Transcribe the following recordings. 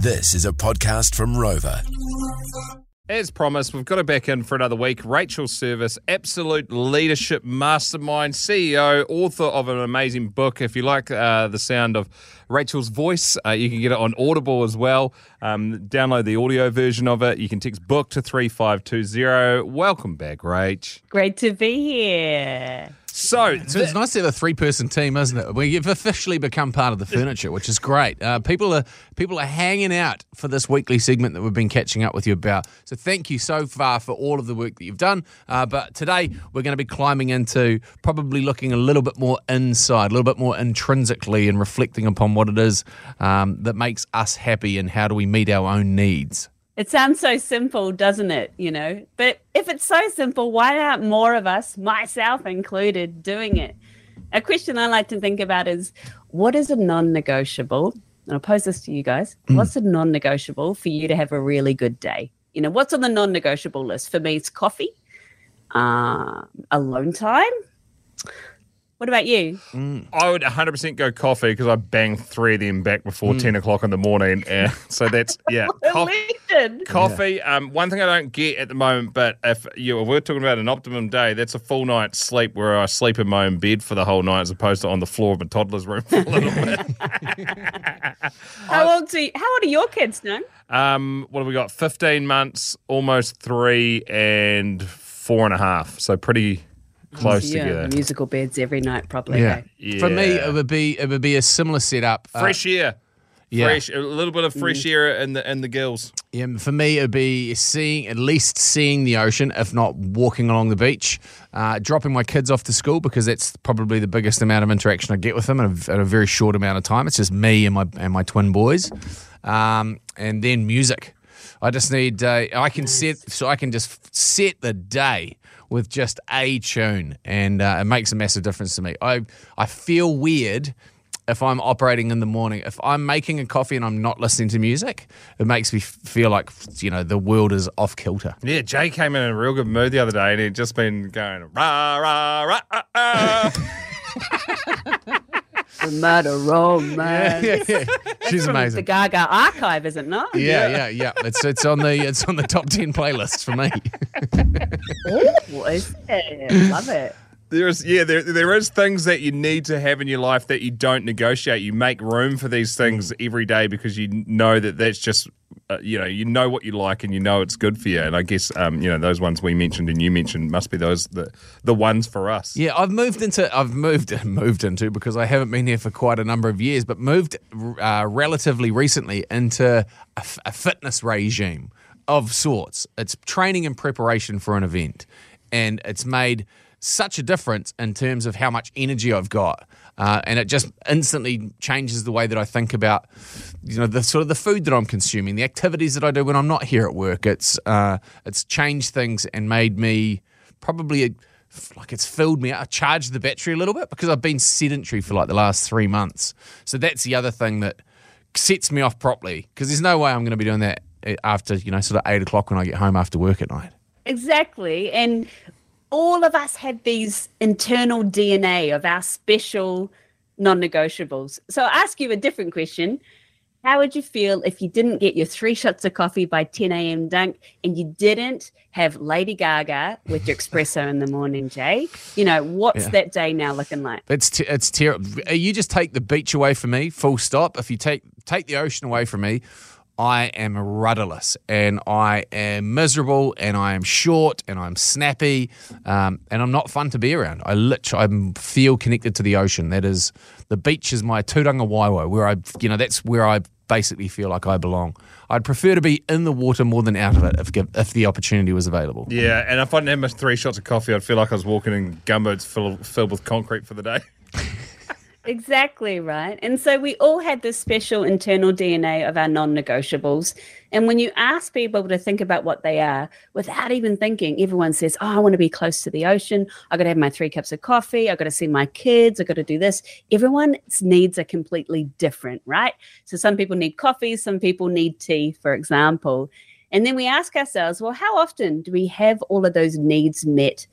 This is a podcast from Rova. As promised, we've got her back in for another week. Rachel Service, absolute leadership mastermind, CEO, author of an amazing book. If you like uh, the sound of Rachel's voice, uh, you can get it on Audible as well. Um, download the audio version of it. You can text book to 3520. Welcome back, Rach. Great to be here. So, So it's nice to have a three-person team, isn't it? We've officially become part of the furniture, which is great. Uh, people are people are hanging out for this weekly segment that we've been catching up with you about. So thank you so far for all of the work that you've done. Uh, but today we're going to be climbing into probably looking a little bit more inside, a little bit more intrinsically, and reflecting upon what it is um, that makes us happy and how do we meet our own needs. It sounds so simple, doesn't it? You know, but if it's so simple, why aren't more of us, myself included, doing it? A question I like to think about is what is a non negotiable? And I'll pose this to you guys. What's a non negotiable for you to have a really good day? You know, what's on the non negotiable list? For me, it's coffee, uh, alone time. What about you? I would 100% go coffee because I banged three of them back before 10 o'clock in the morning. Uh, so that's, yeah. coffee. Legend. Coffee. Um, one thing I don't get at the moment, but if you if we're talking about an optimum day, that's a full night's sleep where I sleep in my own bed for the whole night as opposed to on the floor of a toddler's room for a little bit. How old are you, How old are your kids now? um, what have we got? 15 months, almost three, and four and a half. So pretty close Yeah, together. musical beds every night, probably. Yeah. eh? For me, it would be it would be a similar setup. Uh, Fresh air. yeah. Fresh, a little bit of fresh air in the in the gills. Yeah, for me, it'd be seeing at least seeing the ocean, if not walking along the beach, uh, dropping my kids off to school because that's probably the biggest amount of interaction I get with them in a, in a very short amount of time. It's just me and my and my twin boys, um, and then music. I just need uh, I can set so I can just set the day with just a tune, and uh, it makes a massive difference to me. I I feel weird if I'm operating in the morning, if I'm making a coffee and I'm not listening to music, it makes me feel like you know the world is off kilter. Yeah, Jay came in in a real good mood the other day, and he'd just been going rah rah rah. ah, The murder romance. yeah, yeah. She's From amazing. The Gaga archive, is it not? yeah, yeah, yeah. It's it's on the it's on the top ten playlist for me. Ooh, is it? Love it. There's yeah, there there is things that you need to have in your life that you don't negotiate. You make room for these things mm. every day because you know that that's just uh, you know you know what you like and you know it's good for you. And I guess um, you know those ones we mentioned and you mentioned must be those the the ones for us. Yeah, I've moved into I've moved moved into because I haven't been here for quite a number of years, but moved uh, relatively recently into a, fitness regime of sorts. It's training and preparation for an event, and it's made such a difference in terms of how much energy I've got. Uh, and it just instantly changes the way that I think about, you know, the sort of the food that I'm consuming, the activities that I do when I'm not here at work. It's uh, it's changed things and made me probably a, like it's filled me. I charged the battery a little bit because I've been sedentary for like the last three months. So that's the other thing that sets me off properly because there's no way I'm going to be doing that eh, after you know sort of eight o'clock when I get home after work at night. Exactly. And all of us have these internal DNA of our special non negotiables. So I'll ask you a different question. How would you feel if you didn't get your three shots of coffee by 10 a.m. dunk and you didn't have Lady Gaga with your espresso in the morning, Jay? You know, what's Yeah. that day now looking like? It's it's terrible. You just take the beach away from me, full stop. If you take take the ocean away from me, I am rudderless and I am miserable and I am short and I'm snappy um, and I'm not fun to be around. I literally I feel connected to the ocean. That is the beach is my tūrangawaewae, where I you know that's where I basically feel like I belong. I'd prefer to be in the water more than out of it if if the opportunity was available. Yeah, and if I didn't have my three shots of coffee, I'd feel like I was walking in gumboots filled, filled with concrete for the day. Exactly right. And so we all had this special internal DNA of our non negotiables. And when you ask people to think about what they are without even thinking, everyone says, Oh, I want to be close to the ocean. I got to have my three cups of coffee. I've got to see my kids. I got to do this. Everyone's needs are completely different, right? So some people need coffee, some people need tea, for example. And then we ask ourselves, Well, how often do we have all of those needs met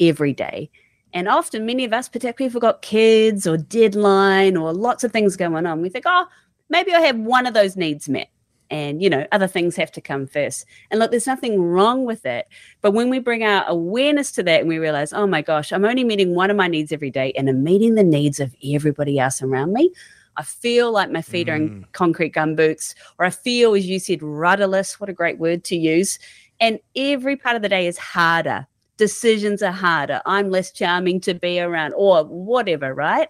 every day? And often, many of us, particularly if we've got kids or deadline or lots of things going on, we think, oh, maybe I have one of those needs met. and you know other things have to come first and look there's nothing wrong with it but when we bring our awareness to that and we realize oh my gosh i'm only meeting one of my needs every day and i'm meeting the needs of everybody else around me I feel like my feet are in mm. concrete gum boots, or I feel, as you said, rudderless. What a great word to use. And every part of the day is harder. Decisions are harder. I'm less charming to be around, or whatever, right?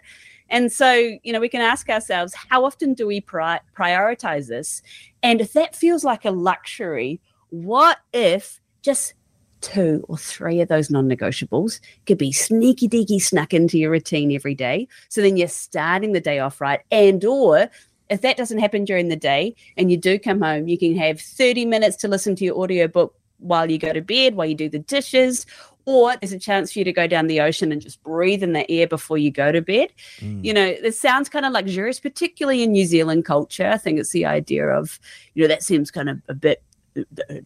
And so, you know, we can ask ourselves, how often do we pri- prioritize this? And if that feels like a luxury, what if just two or three of those non-negotiables could be sneaky deaky snuck into your routine every day so then you're starting the day off right and or if that doesn't happen during the day and you do come home you can have 30 minutes to listen to your audiobook while you go to bed while you do the dishes or there's a chance for you to go down the ocean and just breathe in the air before you go to bed. Mm. You know, it sounds kind of luxurious, particularly in New Zealand culture. I think it's the idea of, you know, that seems kind of a bit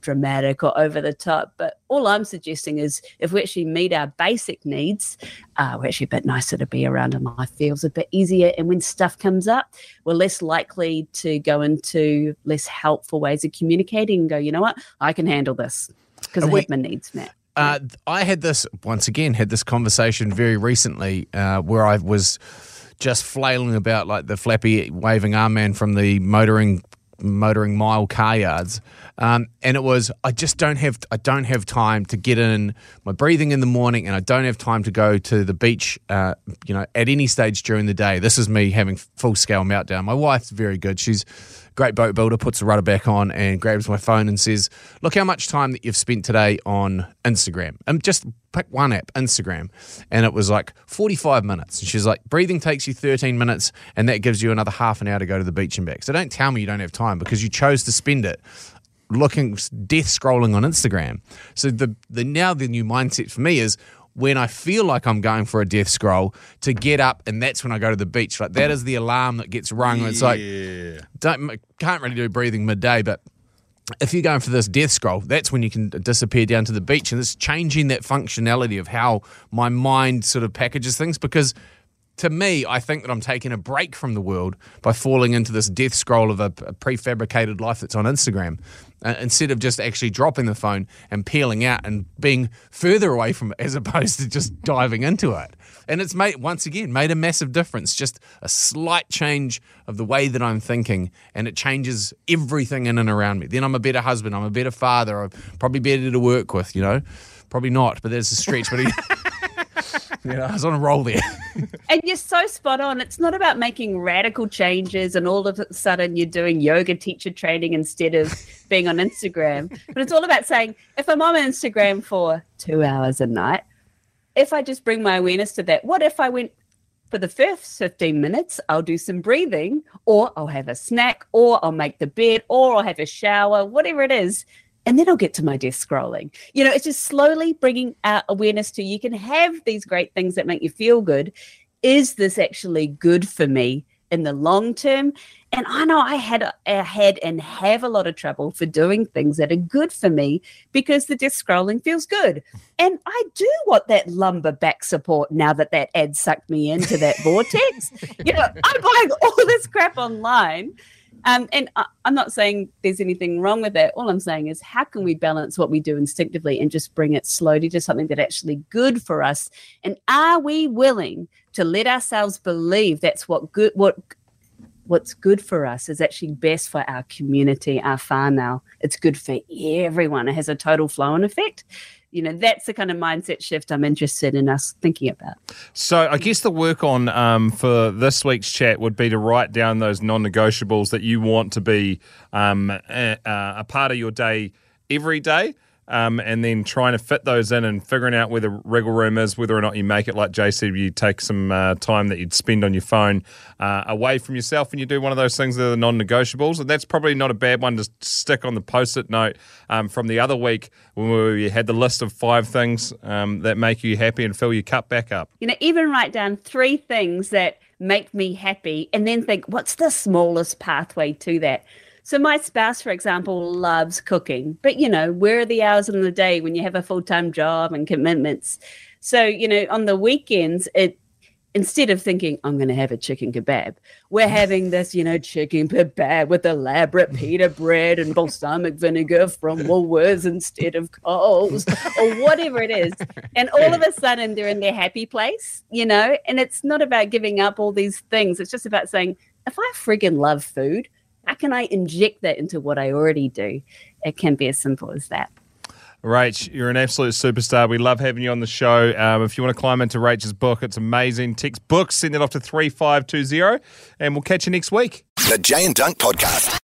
dramatic or over the top. But all I'm suggesting is if we actually meet our basic needs, uh, we're actually a bit nicer to be around and life feels a bit easier. And when stuff comes up, we're less likely to go into less helpful ways of communicating and go, you know what, I can handle this because I have my needs met. Uh, I had this once again had this conversation very recently uh, where I was just flailing about like the flappy waving arm man from the motoring motoring mile car yards um, and it was I just don't have I don't have time to get in my breathing in the morning, and I don't have time to go to the beach. Uh, you know, at any stage during the day. This is me having full scale meltdown. My wife's very good. She's great boat builder. Puts the rudder back on and grabs my phone and says, "Look how much time that you've spent today on Instagram." And just pick one app, Instagram, and it was like 45 minutes. And she's like, breathing takes you 13 minutes, and that gives you another half an hour to go to the beach and back. So don't tell me you don't have time because you chose to spend it looking death scrolling on Instagram. So the the now the new mindset for me is when I feel like I'm going for a death scroll to get up and that's when I go to the beach. Like that is the alarm that gets rung. Yeah. It's like don't can't really do breathing midday, but if you're going for this death scroll, that's when you can disappear down to the beach. And it's changing that functionality of how my mind sort of packages things because to me, I think that I'm taking a break from the world by falling into this death scroll of a, a prefabricated life that's on Instagram uh, instead of just actually dropping the phone and peeling out and being further away from it as opposed to just diving into it. And it's made, once again, made a massive difference. Just a slight change of the way that I'm thinking, and it changes everything in and around me. Then I'm a better husband, I'm a better father, I'm probably better to work with, you know? Probably not, but there's a stretch. But he, you know, I was on a roll there. And you're so spot on. It's not about making radical changes and all of a sudden you're doing yoga teacher training instead of being on Instagram. But it's all about saying, if I'm on Instagram for two hours a night, if I just bring my awareness to that, what if I went for the first 15 minutes, I'll do some breathing, or I'll have a snack, or I'll make the bed, or I'll have a shower, whatever it is and then I'll get to my desk scrolling. You know, it's just slowly bringing our awareness to you can have these great things that make you feel good. Is this actually good for me in the long term? And I know I had I had and have a lot of trouble for doing things that are good for me because the desk scrolling feels good. And I do want that lumbar back support now that that ad sucked me into that vortex. You know, I'm buying all this crap online um, and I, I'm not saying there's anything wrong with that. All I'm saying is, how can we balance what we do instinctively and just bring it slowly to something that actually good for us? And are we willing to let ourselves believe that's what good what what's good for us is actually best for our community, our whānau. It's good for everyone. It has a total flow and effect you know that's the kind of mindset shift i'm interested in us thinking about. So i guess the work on um, for this week's chat would be to write down those non-negotiables that you want to be um, a, a part of your day every day um, and then trying to fit those in and figuring out where the wriggle room is, whether or not you make it. Like said, you take some uh, time that you'd spend on your phone uh, away from yourself and you do one of those things that are non negotiables. And that's probably not a bad one to stick on the post it note um, from the other week when we had the list of five things um, that make you happy and fill your cup back up. You know, even write down three things that make me happy and then think, what's the smallest pathway to that? So my spouse, for example, loves cooking, but you know, where are the hours in the day when you have a full time job and commitments? So you know, on the weekends, it instead of thinking I'm going to have a chicken kebab, we're having this, you know, chicken kebab with elaborate pita bread and balsamic vinegar from Woolworths instead of Coles or whatever it is. And all of a sudden they're in their happy place, you know, and it's not about giving up all these things. It's just about saying, if I friggin' love food, how can I inject that into what I already do? It can be as simple as that. Rach, you're an absolute superstar. We love having you on the show. Um, if you want to climb into Rach's book, it's amazing. Text books, send it off to 3520, and we'll catch you next week. The Jay and Dunk Podcast.